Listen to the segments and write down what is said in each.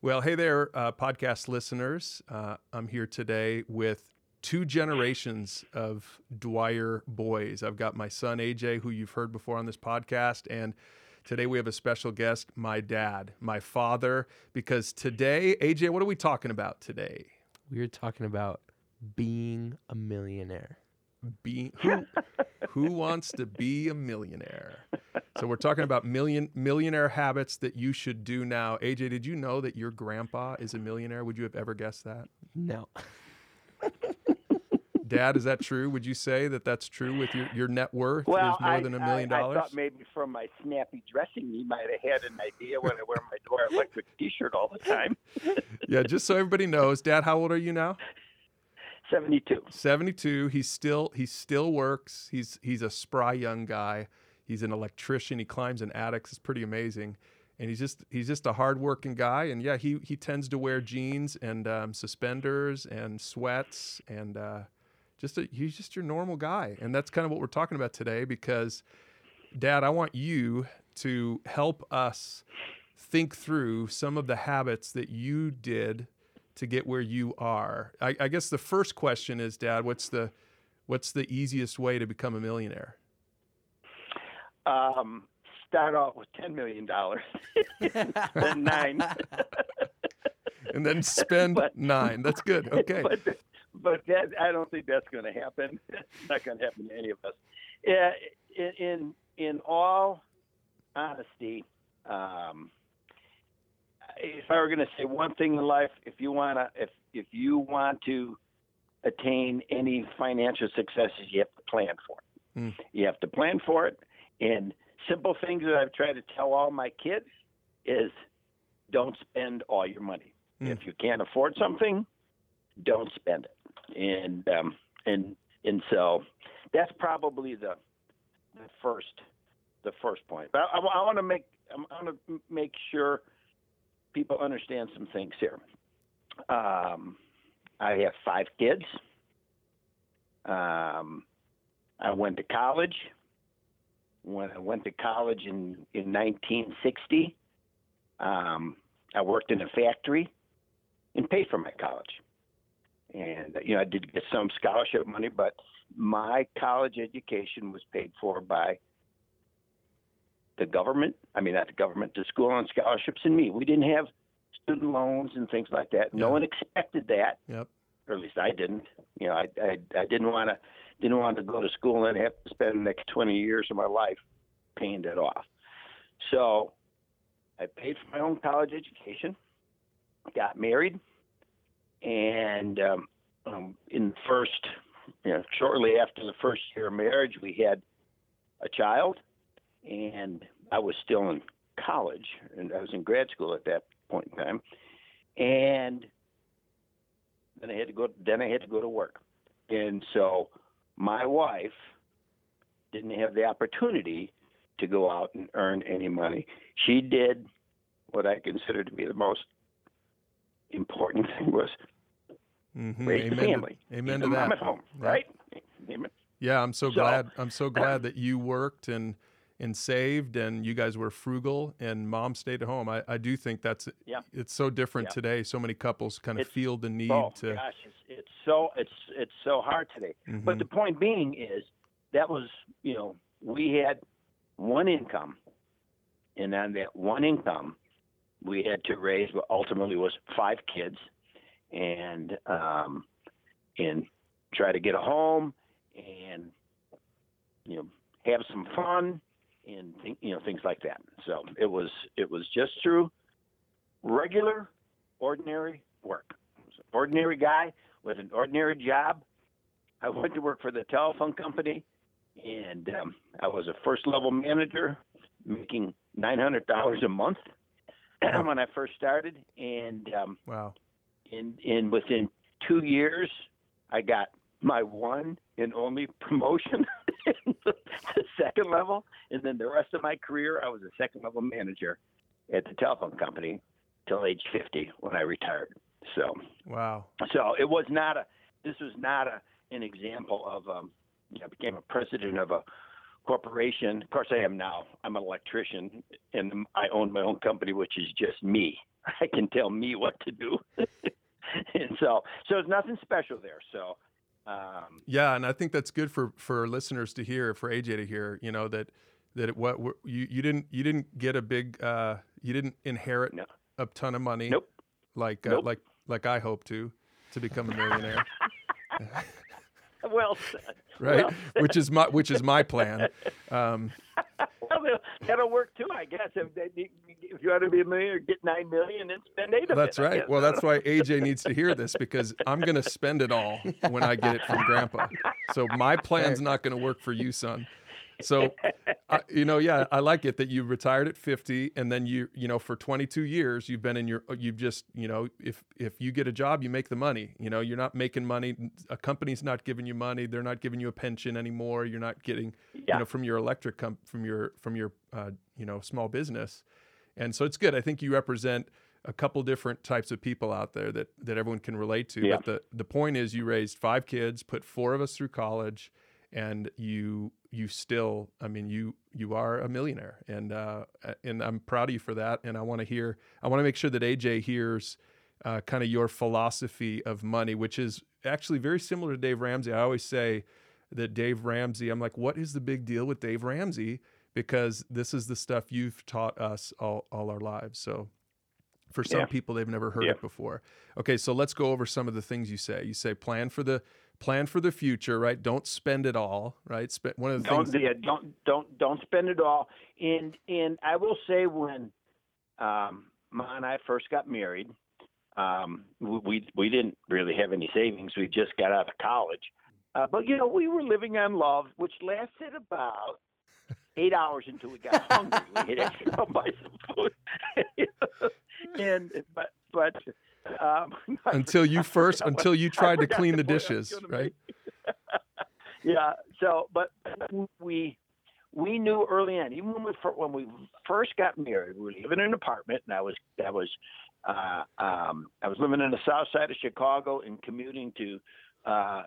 Well, hey there, uh, podcast listeners. Uh, I'm here today with two generations of Dwyer boys. I've got my son AJ, who you've heard before on this podcast, and today we have a special guest, my dad, my father, because today, AJ, what are we talking about today? We are talking about being a millionaire. Being who, who wants to be a millionaire? So we're talking about million millionaire habits that you should do now. AJ, did you know that your grandpa is a millionaire? Would you have ever guessed that? No. Dad, is that true? Would you say that that's true with your, your net worth Well, is more I, than a million dollars? I, dollars? thought maybe from my snappy dressing, he might have had an idea when I wear my Dwyer Electric T-shirt all the time. Yeah, just so everybody knows, Dad, how old are you now? Seventy-two. 72. He's still he still works. He's he's a spry young guy. He's an electrician. He climbs in attics. It's pretty amazing. And he's just he's just a hardworking guy. And yeah, he he tends to wear jeans and um, suspenders and sweats and uh, just a, he's just your normal guy. And that's kind of what we're talking about today because, Dad, I want you to help us think through some of the habits that you did to get where you are. I, I guess the first question is, Dad, what's the what's the easiest way to become a millionaire? Um, start off with ten million dollars, then nine. And then spend But- nine. That's good. Okay. but but that, I don't think that's going to happen. It's not going to happen to any of us. Yeah, in in, in all honesty, um, if I were going to say one thing in life, if you want to, if if you want to attain any financial successes, you have to plan for it. Mm. You have to plan for it. And simple things that I've tried to tell all my kids is don't spend all your money. Mm. If you can't afford something, don't spend it. And um, and and so that's probably the the first the first point. But I, I want to make I want to make sure people understand some things here. Um, I have five kids. Um, I went to college. When I went to college in in 1960, um, I worked in a factory and paid for my college. And you know, I did get some scholarship money, but my college education was paid for by the government. I mean, not the government, the school on scholarships and me. We didn't have student loans and things like that. No Yeah. one expected that, Yep. or at least I didn't. You know, I I, I didn't want to didn't want to go to school and have to spend the next 20 years of my life paying it off. So I paid for my own college education, got married, and um, um, in the first, you know, shortly after the first year of marriage, we had a child, and I was still in college, and I was in grad school at that point in time, and then I had to go. Then I had to go to work, and so my wife didn't have the opportunity to go out and earn any money. She did what I consider to be the most important thing was Mhm. raise Amen the family. To, amen to that. at home, Yeah. right? Amen. Yeah, I'm so, So- glad. I'm so glad that you worked and and saved, and you guys were frugal, and mom stayed at home. I, I do think that's Yeah. it's so different Yeah. today. So many couples kind of It's- feel the need Oh to. gosh, it's, it's so it's it's so hard today. Mhm. But the point being is that was you know we had one income, and on that one income, we had to raise what ultimately was five kids, and um, and try to get a home, and you know have some fun, and you know things like that. So it was it was just through regular, ordinary work. I was an ordinary guy with an ordinary job. I went to work for the telephone company, and um, I was a first level manager, making nine hundred dollars a month when I first started. And um, Wow. in in within two years, I got my one and only promotion second level, and then the rest of my career, I was a second level manager at the telephone company till age fifty when I retired. So, Wow. so it was not a. This was not a an example of. Um, you know, I became a president of a corporation. Of course, I am now. I'm an electrician, and I own my own company, which is just me. I can tell me what to do. and so, so there's nothing special there. So, um, Yeah, and I think that's good for for listeners to hear, for AJ to hear. You know that that what what- you you didn't you didn't get a big uh, you didn't inherit No. a ton of money. Nope. Like uh, Nope. like like I hope to to become a millionaire, well said. right? Well, which is my which is my plan. Um, that'll- that'll work too, I guess. If, they, if you want to be a millionaire, get nine million and spend eight of that's it. I right. Well, that's why AJ needs to hear this because I'm going to spend it all when I get it from Grandpa. So my plan's not going to work for you, son. So, I, you know, yeah, I like it that you retired at 50, and then you, you know, for 22 years you've been in your, you've just, you know, if if you get a job, you make the money. You know, you're not making money. A company's not giving you money. They're not giving you a pension anymore. You're not getting, Yeah. you know, from your electric comp, from your from your, uh, you know, small business, and so it's good. I think you represent a couple different types of people out there that that everyone can relate to. Yeah. But the the point is, you raised five kids, put four of us through college, and you you still, I mean, you you are a millionaire, and uh, and I'm proud of you for that. And I want to hear, I want to make sure that AJ hears. Uh, kind of your philosophy of money, which is actually very similar to Dave Ramsey. I always say that Dave Ramsey, I'm like, what is the big deal with Dave Ramsey? Because this is the stuff you've taught us all, all our lives. So for some Yeah. people, they've never heard Yeah. it before. Okay, so let's go over some of the things you say. You say plan for the plan for the future, right? Don't spend it all, right? Spend one of the don't things. yeah, don't don't don't spend it all. And and I will say when um, Ma and I first got married, um, we we didn't really have any savings. We just got out of college, uh, but you know we were living on love, which lasted about eight hours until we got hungry. we had to go buy some food, and but but um, Until you first, until you tried to clean the I dishes, right? yeah. So, but we we knew early on, even when we when we first got married, we were living in an apartment, and I was that was uh, um, I was living in the south side of Chicago and commuting to uh,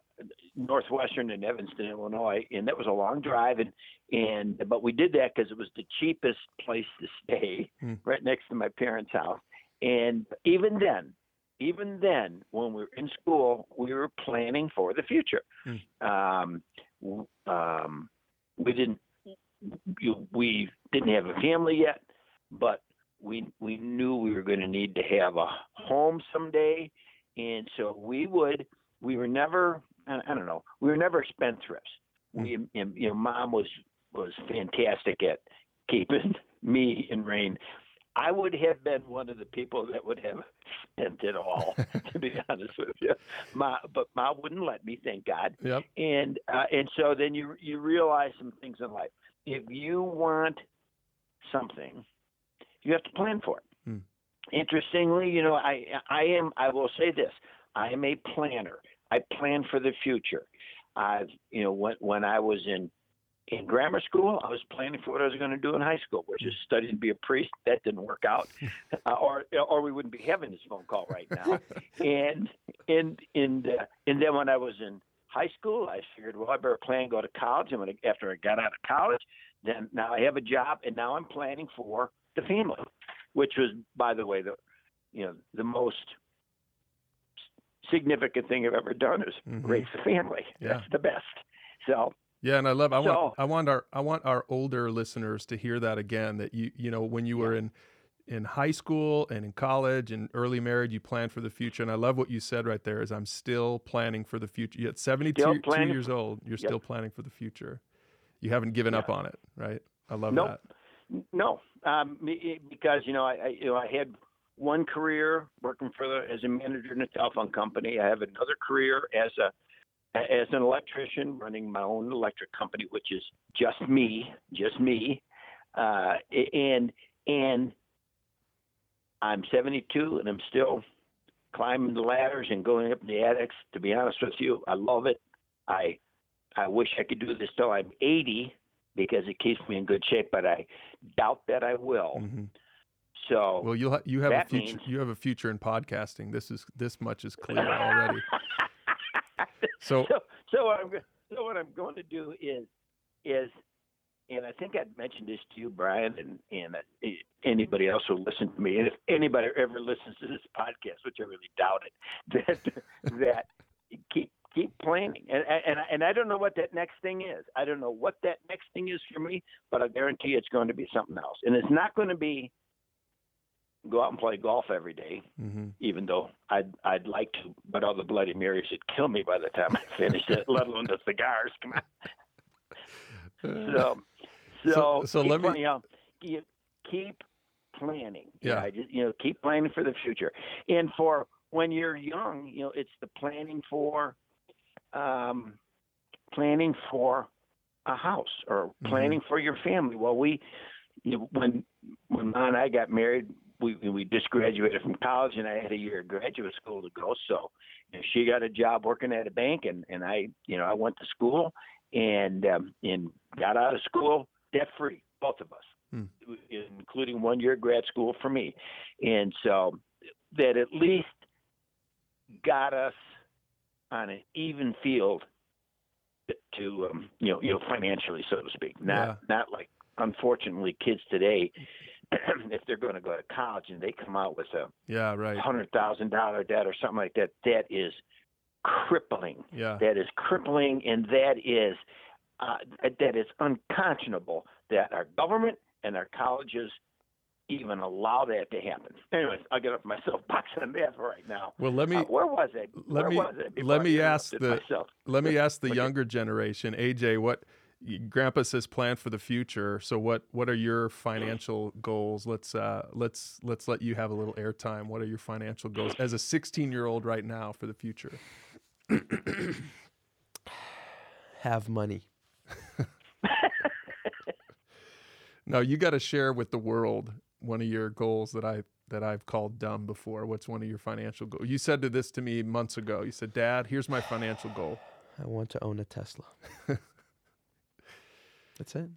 northwestern in Evanston, Illinois, and that was a long drive, and and but we did that because it was the cheapest place to stay, Hmm. right next to my parents' house, and even then. Even then, when we were in school, we were planning for the future. Um, um, we didn't you, we didn't have a family yet, but we we knew we were going to need to have a home someday, and so we would. We were never. I I don't know. We were never spendthrifts. We, and, you know, mom was was fantastic at keeping me and Rain. I would have been one of the people that would have spent it all, to be honest with you. Ma, but Ma wouldn't let me. Thank God Yep. and uh, and so then you you realize some things in life. If you want something, you have to plan for it. Hmm. Interestingly, you know, I I am I will say this: I am a planner. I plan for the future. I've you know when when I was in in grammar school, I was planning for what I was going to do in high school, which is study to be a priest. That didn't work out, uh, or or we wouldn't be having this phone call right now. and and and uh, and then when I was in high school, I figured, well, I better plan go to college. And when I, after I got out of college, then now I have a job, and now I'm planning for the family, which was, by the way, the you know the most significant thing I've ever done is Mhm. raise the family. Yeah. That's the best. So Yeah, and I love. I want. So- I want our. I want our older listeners to hear that again. That you. You know, when you were in, in high school and in college and early marriage, you planned for the future. And I love what you said right there. Is I'm still planning for the future. You're 72 two planning years old. You're Yep. still planning for the future. You haven't given up on it, right? I love Nope. that. No, um, because you know I, I you know I had one career working for the as a manager in a telephone company. I have another career as a as an electrician running my own electric company, which is just me, just me, uh, and and I'm 72 and I'm still climbing the ladders and going up the attics. To be honest with you, I love it. I I wish I could do this till I'm 80 because it keeps me in good shape, but I doubt that I will. Mhm. So Well, you'll ha- you have a future. means- You have a future in podcasting. This is this much is clear already. So so so what I'm so what I'm going to do is is and I think I'd mentioned this to you, Brian, and and uh, anybody else who listens to me, and if anybody ever listens to this podcast, which I really doubt it, that that keep keep planning, and and and I don't know what that next thing is. I don't know what that next thing is for me, but I guarantee it's going to be something else, and it's not going to be go out and play golf every day, Mm-hmm. even though I'd I'd like to, but all the Bloody Marys would kill me by the time I finished it, let alone the cigars. Come on. So, so, So- so keep let me- planning, you keep, planning. You know, Yeah. I just, you know, keep planning for the future. And for when you're young, you know, it's the planning for, um, planning for a house or Mm-hmm. planning for your family. Well, we, you know, when when Ma and I got married, we we just graduated from college, and I had a year of graduate school to go. So, you know, she got a job working at a bank, and and I, you know, I went to school and um, and got out of school debt free, both of us, Hmm. including one year of grad school for me, and so that at least got us on an even field to um, you know you know financially, so to speak. Not Yeah. not like unfortunately kids today, if they're going to go to college and they come out with a Yeah, right. hundred thousand dollar debt or something like that, that is crippling. Yeah. That is crippling, and that is uh, that is unconscionable that our government and our colleges even allow that to happen. Anyways, I'll get off my soapbox on that for right now. Well, let me Uh, where was it? let where me- was I let me ask the- myself? let me ask the Okay. younger generation, AJ, what Grandpa says plan for the future. So what what are your financial goals? Let's uh let's let's let you have a little airtime. What are your financial goals as a 16 year old right now for the future? Have money. No, you got to share with the world one of your goals that I that I've called dumb before. What's one of your financial goals? You said to this to me months ago. You said, "Dad, here's my financial goal." I want to own a Tesla. That's it.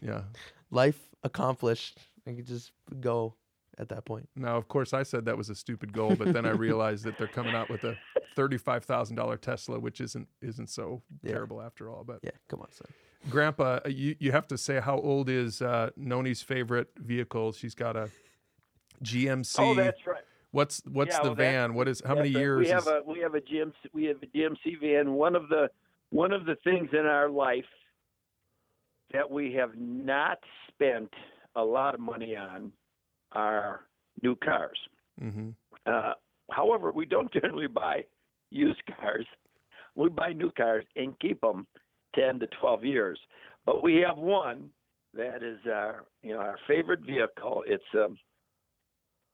Yeah. Life accomplished. I could just go at that point. Now, of course, I said that was a stupid goal, but then I realized that they're coming out with a thirty-five thousand dollar Tesla, which isn't isn't so Yeah. terrible after all. But Yeah, come on, son. Grandpa, uh, you you have to say how old is uh, Noni's favorite vehicle? She's got a GMC. Oh, that's right. what's what's Yeah, the well, van? What is how many years? We have is- a we have a GMC we have a GMC van. One of the one of the things in our life that we have not spent a lot of money on are new cars. Mhm. Uh, however, we don't generally buy used cars. We buy new cars and keep them ten to twelve years. But we have one that is our you know our favorite vehicle. It's um,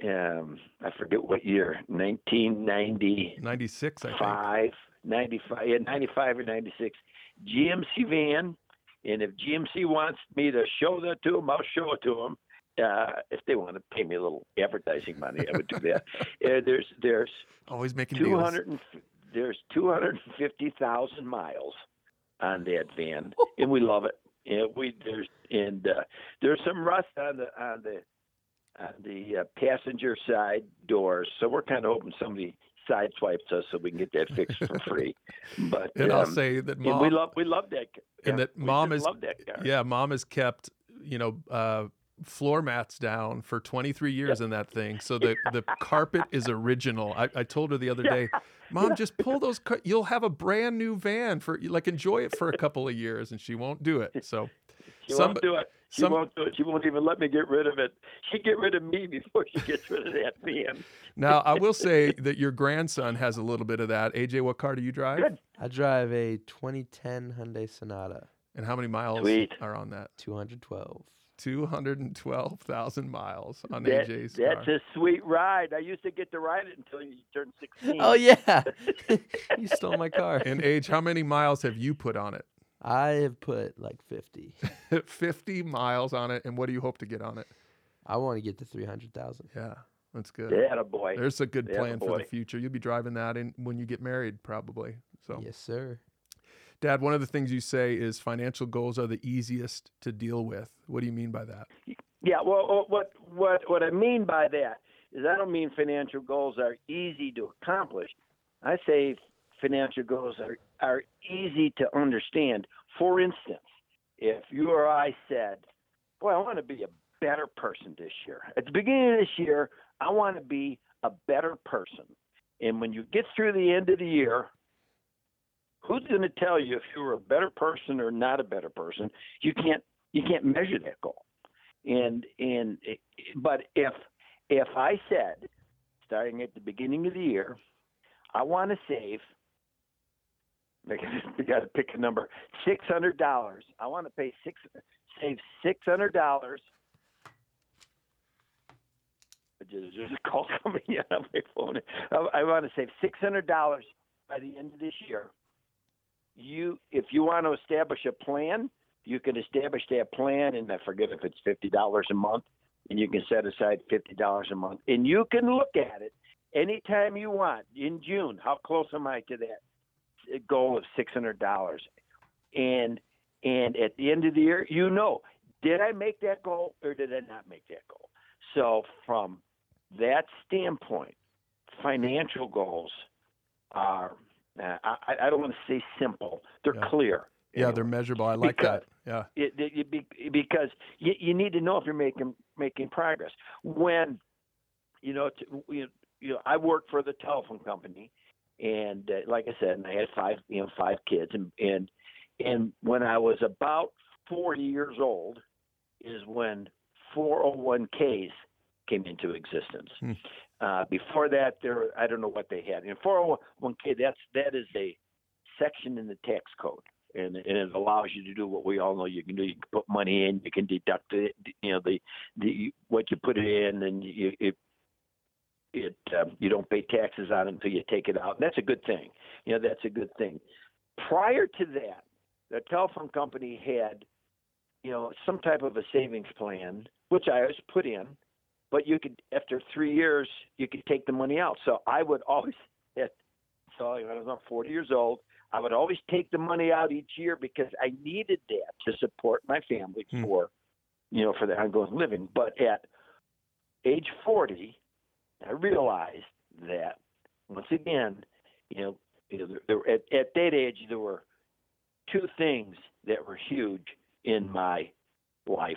um I forget what year, nineteen ninety 96, I think. five, 95, yeah, 95 or 96 GMC van. And if GMC wants me to show that to them, I'll show it to them. Uh, if they want to pay me a little advertising money, I would do that. uh, there's there's Always making two deals. and there's two hundred and fifty thousand miles on that van, and we love it. And we there's and uh, there's some rust on the on the on the uh, passenger side doors, so we're kind of hoping somebody sideswipes us so we can get that fixed for free. But And I'll um, say that mom we love we love that. and that we mom is love that car. yeah, mom has kept you know uh, floor mats down for 23 years in that thing, so the the carpet is original. I, I told her the other day, mom, just pull those. Car- you'll have a brand new van for like enjoy it for a couple of years, and she won't do it. So She some- won't do it. She some- won't do it. She won't even let me get rid of it. She get rid of me before she gets rid of that van. now I will say that your grandson has a little bit of that. AJ, what car do you drive? Good. I drive a 2010 Hyundai Sonata, And how many miles Sweet. are on that? 212. 212,000 miles on That- AJ's that's car. a sweet ride. I used to get to ride it until you turned 16. Oh yeah, you stole my car. And AJ, how many miles have you put on it? I have put like 50. 50 miles on it. And what do you hope to get on it? I want to get to 300,000. Yeah, that's good. Yeah, boy. There's a good Yeah, plan for the future. You'll be driving that in when you get married, probably. So, Yes, sir. Dad, one of the things you say is financial goals are the easiest to deal with. What do you mean by that? Yeah, well, uh, what what what I mean by that is I don't mean financial goals are easy to accomplish. I say financial goals are are easy to understand. For instance, if you or I said, "Boy, I want to be a better person this year." At the beginning of this year, I want to be a better person. And when you get through the end of the year, who's going to tell you if you're a better person or not a better person? You can't you can't measure that goal. And and but if if I said starting at the beginning of the year, I want to save you got to pick a number. Six hundred dollars. I want to pay six, save six hundred dollars. There's a call coming in on my phone. I, I want to save six hundred dollars by the end of this year. You, if you want to establish a plan, you can establish that plan, and I forget if it's fifty dollars a month, and you can set aside fifty dollars a month, and you can look at it anytime you want in June. How close am I to that goal of six hundred dollars? And and at the end of the year, you know, did I make that goal or did I not make that goal? So from that standpoint, financial goals are uh, I, I, don't want to say simple; they're yeah. clear. Yeah, they're measurable. I like because, that. Yeah, it, it, it, because you, you need to know if you're making making progress. When you know, to, you, you know, I worked for the telephone company, and uh, like I said, I had five, you know, five kids, and and and when I was about 40 years old, is when 401ks came into existence. Hmm. Uh, before that, there I don't know what they had. In 401k, that's that is a section in the tax code, and, and it allows you to do what we all know you can do. You can put money in, you can deduct it, you know the the what you put it in, and you it it um, you don't pay taxes on it until you take it out. And that's a good thing. You know that's a good thing. Prior to that, the telephone company had you know some type of a savings plan, which I always put in but you could after three years you could take the money out. So I would always at so when I was about 40 years old. I would always take the money out each year because I needed that to support my family Hmm. for you know for the ongoing living. But at age 40, I realized that once again, you know, you know there, there, at, at that age there were two things that were huge in my life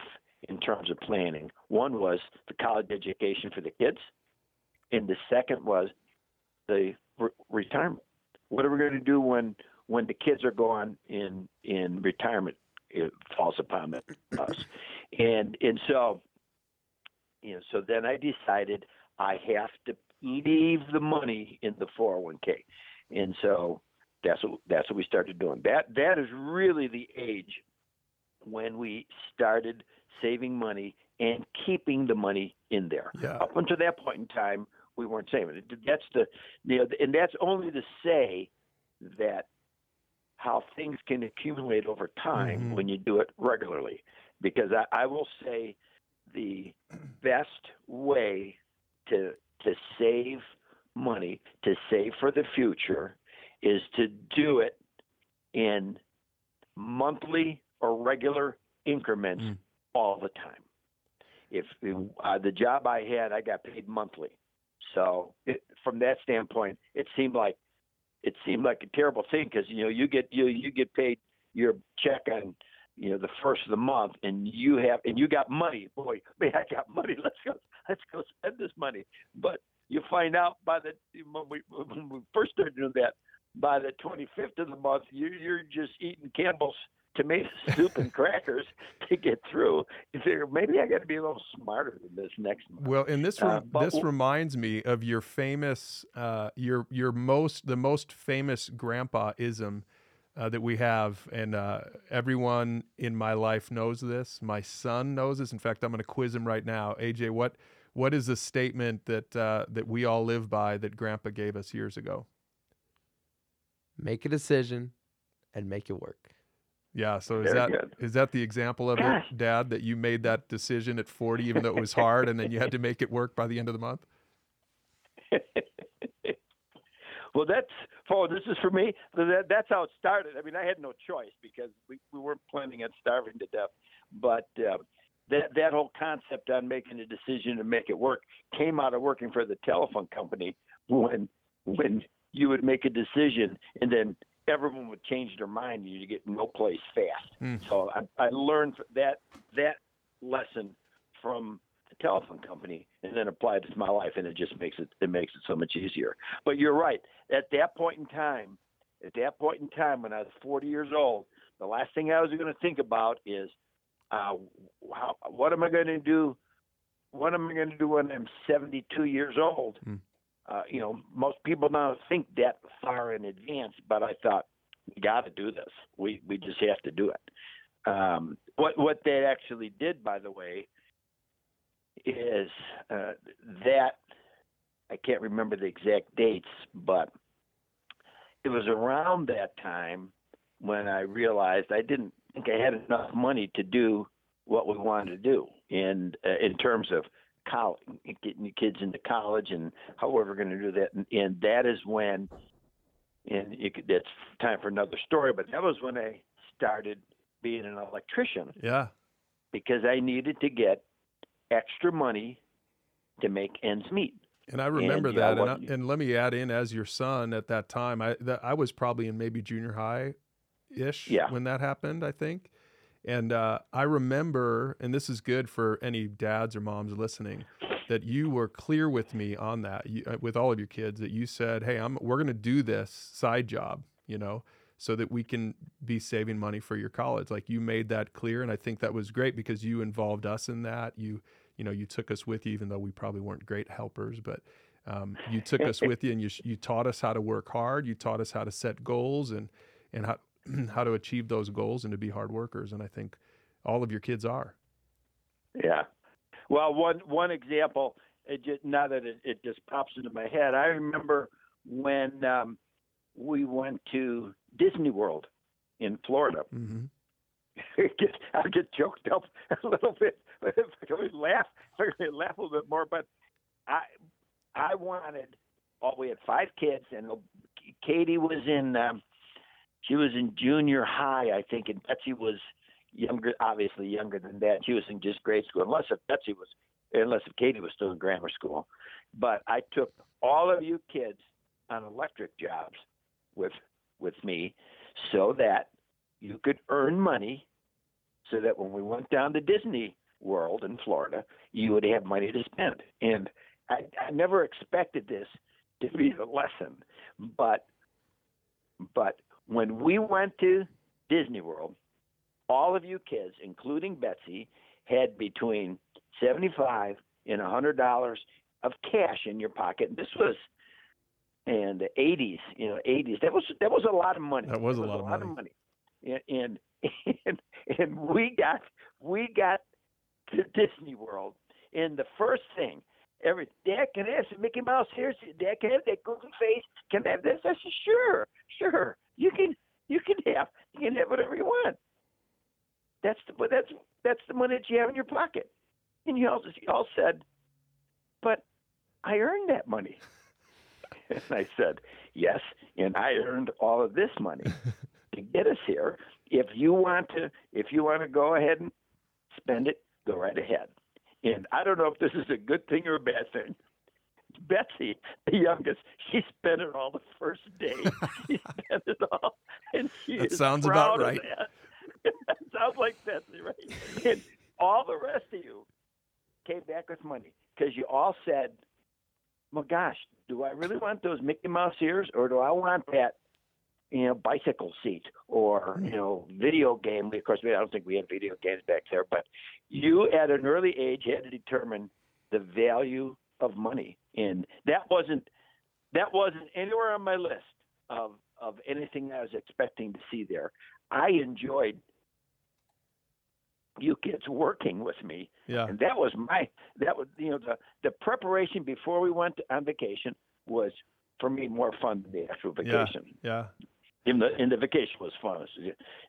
in terms of planning. One was the college education for the kids, and the second was the re- retirement. What are we going to do when when the kids are gone in in retirement? It falls upon us, and and so you know. So then I decided I have to leave the money in the 401k, and so that's what that's what we started doing. That that is really the age when we started saving money and keeping the money in there. Yeah. Up until that point in time, we weren't saving it. That's the, you know, and that's only to say that how things can accumulate over time Mhm. when you do it regularly. Because I, I will say the best way to to save money, to save for the future, is to do it in monthly or regular increments Mm. all the time. If uh, the job I had, I got paid monthly, so it, from that standpoint, it seemed like it seemed like a terrible thing because you know you get you you get paid your check on you know the first of the month, and you have and you got money. Boy, man, I got money. Let's go let's go spend this money. But you find out by the when we when we first started doing that, by the 25th of the month, you you're just eating Campbell's tomato soup and crackers to get through. You figure maybe I got to be a little smarter than this next month. Well, and this rem- Uh, this reminds me of your famous, uh, your your most the most famous grandpa ism uh, that we have, and uh, everyone in my life knows this. My son knows this. In fact, I'm going to quiz him right now. AJ, what what is the statement that uh, that we all live by that Grandpa gave us years ago? Make a decision and make it work. Yeah. So is Very that good. is that the example of Gosh. it, Dad? That you made that decision at 40, even though it was hard, and then you had to make it work by the end of the month. well, that's oh, this is for me. That, that's how it started. I mean, I had no choice because we, we weren't planning on starving to death. But uh, that that whole concept on making a decision to make it work came out of working for the telephone company when when you would make a decision and then everyone would change their mind and you get no place fast. Mm. So I, I learned that that lesson from telephone company and then applied it to my life, and it just makes it it makes it so much easier. But you're right. At that point in time, at that point in time when I was 40 years old, the last thing I was going to think about is uh, how, what am I going to do? What am I going to do when I'm 72 years old? Hmm. Uh, you know, most people don't think that far in advance, but I thought we got to do this. We we just have to do it. Um, what what they actually did, by the way, is uh, that I can't remember the exact dates, but it was around that time when I realized I didn't think I had enough money to do what we wanted to do, and uh, in terms of college, getting the kids into college, and how we're going to do that, and, and that is when, and you could, that's time for another story, but that was when I started being an electrician Yeah. because I needed to get extra money to make ends meet. And I remember And, that, and, what- I, and let me add in as your son at that time. I that, I was probably in maybe junior high, ish, Yeah. when that happened. I think, and uh, I remember, and this is good for any dads or moms listening, that you were clear with me on that, you, uh, with all of your kids, that you said, "Hey, I'm we're going to do this side job," you know, so that we can be saving money for your college. Like you made that clear, and I think that was great because you involved us in that. You you know you took us with you, even though we probably weren't great helpers, but um, you took us with you, and you you taught us how to work hard. You taught us how to set goals and and how how to achieve those goals and to be hard workers. And I think all of your kids are. Yeah. Well, one one example, it just now that it, it just pops into my head. I remember when um, we went to Disney World in Florida. hmm I get choked up a little bit. If I laugh, if laugh a little bit more. But I, I wanted. Oh, we had five kids, and Katie was in. Um, she was in junior high, I think, and Betsy was younger, obviously younger than that. She was in just grade school, unless if Betsy was, unless if Katie was still in grammar school. But I took all of you kids on electric jobs with with me, so that you could earn money so that when we went down to Disney World in Florida, you would have money to spend. And I, I never expected this to be the lesson, but but when we went to Disney World, all of you kids, including Betsy, had between seventy-five and a hundred dollars of cash in your pocket. This was in the eighties, you know, eighties. That was that was a lot of money. That was a That lot of money. money. And, and and and we got we got to Disney World, and the first thing, every Dad can I have some Mickey Mouse here. Dad can I have that goofy face. Can I have this? I said, sure, sure. You can you can have you can have whatever you want. That's the but that's that's the money that you have in your pocket. And you all you all said, but I earned that money. and I said, yes, and I earned all of this money to get us here. If you want to, if you want to go ahead and spend it, go right ahead. And I don't know if this is a good thing or a bad thing. Betsy, the youngest, she spent it all the first day. she spent it all, and she That sounds about right. that. that sounds like Betsy, right? And all the rest of you came back with money because you all said, "Well, gosh, do I really want those Mickey Mouse ears, or do I want that, you know, bicycle seat, or hmm. you know, video game?" Of course, I don't think we had video games back there, but you at an early age had to determine the value of money, and that wasn't that wasn't anywhere on my list of of anything I was expecting to see there. I enjoyed you kids working with me Yeah. and that was my that was you know the the preparation before we went on vacation was for me more fun than the actual Yeah. vacation. Yeah. In the in the vacation was fun.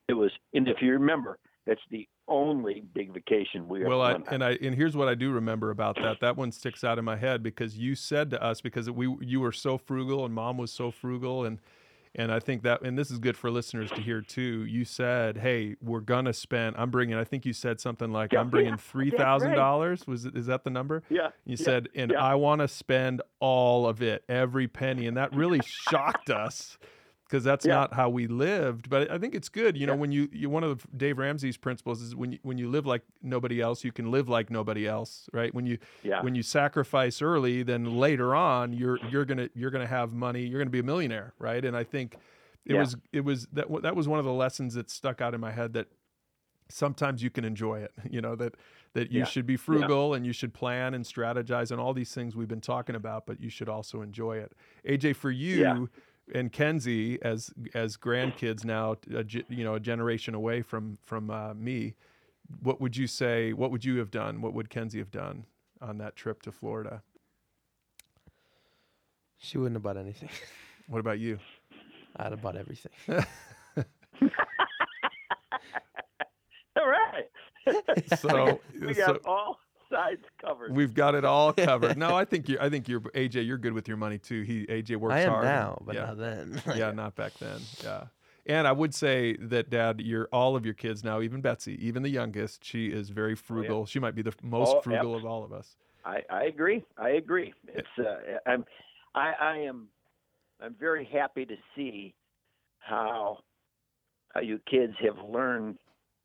It was and if you remember, that's the only big vacation we Well, ever I, and I and here's what I do remember about that. That one sticks out in my head because you said to us because we you were so frugal and mom was so frugal and and I think that and this is good for listeners to hear too. You said, "Hey, we're gonna spend. I'm bringing. I think you said something like, Yeah, I'm bringing three thousand dollars. Was it, is that the number? yeah. You yeah, said, and yeah. I want to spend all of it, every penny, and that really shocked us because that's Yeah. not how we lived. But I think it's good. You know, Yeah. when you, you one of Dave Ramsey's principles is when you, when you live like nobody else, you can live like nobody else, right? When you Yeah. when you sacrifice early, then later on you're you're gonna you're gonna have money. You're gonna be a millionaire, right? And I think it was it was that that was one of the lessons that stuck out in my head that sometimes you can enjoy it. You know that that you should be frugal and you should plan and strategize and all these things we've been talking about, but you should also enjoy it. AJ, for you. Yeah. And Kenzie, as as grandkids now, a, you know, a generation away from from uh, me, what would you say? What would you have done? What would Kenzie have done on that trip to Florida? She wouldn't have bought anything. What about you? I'd have bought everything. All right. So, we so got all sides covered. we've got it all covered. No, I think you. I think you're AJ. You're good with your money too. He AJ works I am hard. now, but yeah, not then. yeah, not back then. Yeah. And I would say that, Dad, you're all of your kids now, even Betsy, even the youngest, she is very frugal. She might be the most Oh, yep. frugal of all of us. I, I agree. I agree. It's uh, I'm I, I am I'm very happy to see how how you kids have learned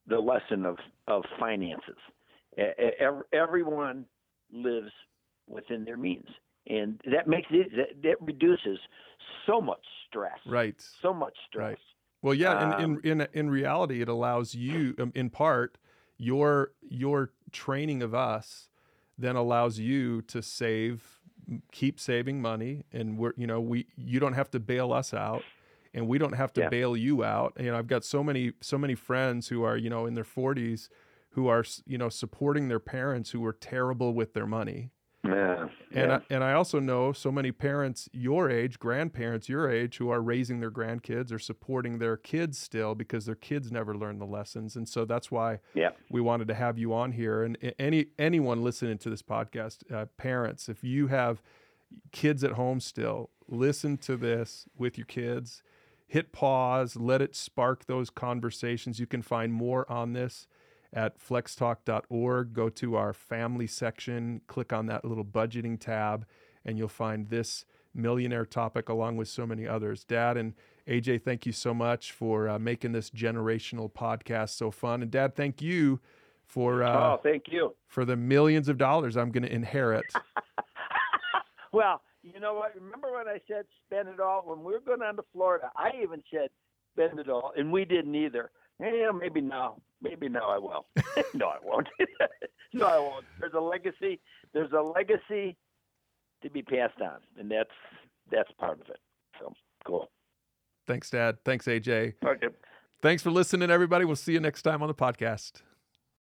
the lesson of of finances. Ev- Everyone lives within their means, and that makes it that, that reduces so much stress. Right. So much stress. Right. Well, yeah, Um, in, in in in reality, it allows you, um, in part, your your training of us then allows you to save, keep saving money, and we're you know we you don't have to bail us out, and we don't have to Yeah. bail you out. You know, I've got so many so many friends who are you know in their forties, who are you know supporting their parents who are terrible with their money. Yeah. And yeah. I, and I also know so many parents your age, grandparents your age, who are raising their grandkids or supporting their kids still because their kids never learned the lessons, and so that's why yeah. we wanted to have you on here. And any anyone listening to this podcast, uh, parents, if you have kids at home still, listen to this with your kids. Hit pause, let it spark those conversations. You can find more on this at flextalk.org. Go to our family section, click on that little budgeting tab, and you'll find this millionaire topic along with so many others. Dad and AJ, thank you so much for uh, making this generational podcast so fun. And Dad, thank you for uh, oh, thank you. for the millions of dollars I'm going to inherit. Well, you know what? Remember when I said spend it all? When we were going down to Florida, I even said spend it all, and we didn't either. Yeah, maybe now. Maybe now I will. no, I won't. no, I won't. There's a legacy. There's a legacy to be passed on, and that's that's part of it. So cool. Thanks, Dad. Thanks, AJ. Okay. Thanks for listening, everybody. We'll see you next time on the podcast.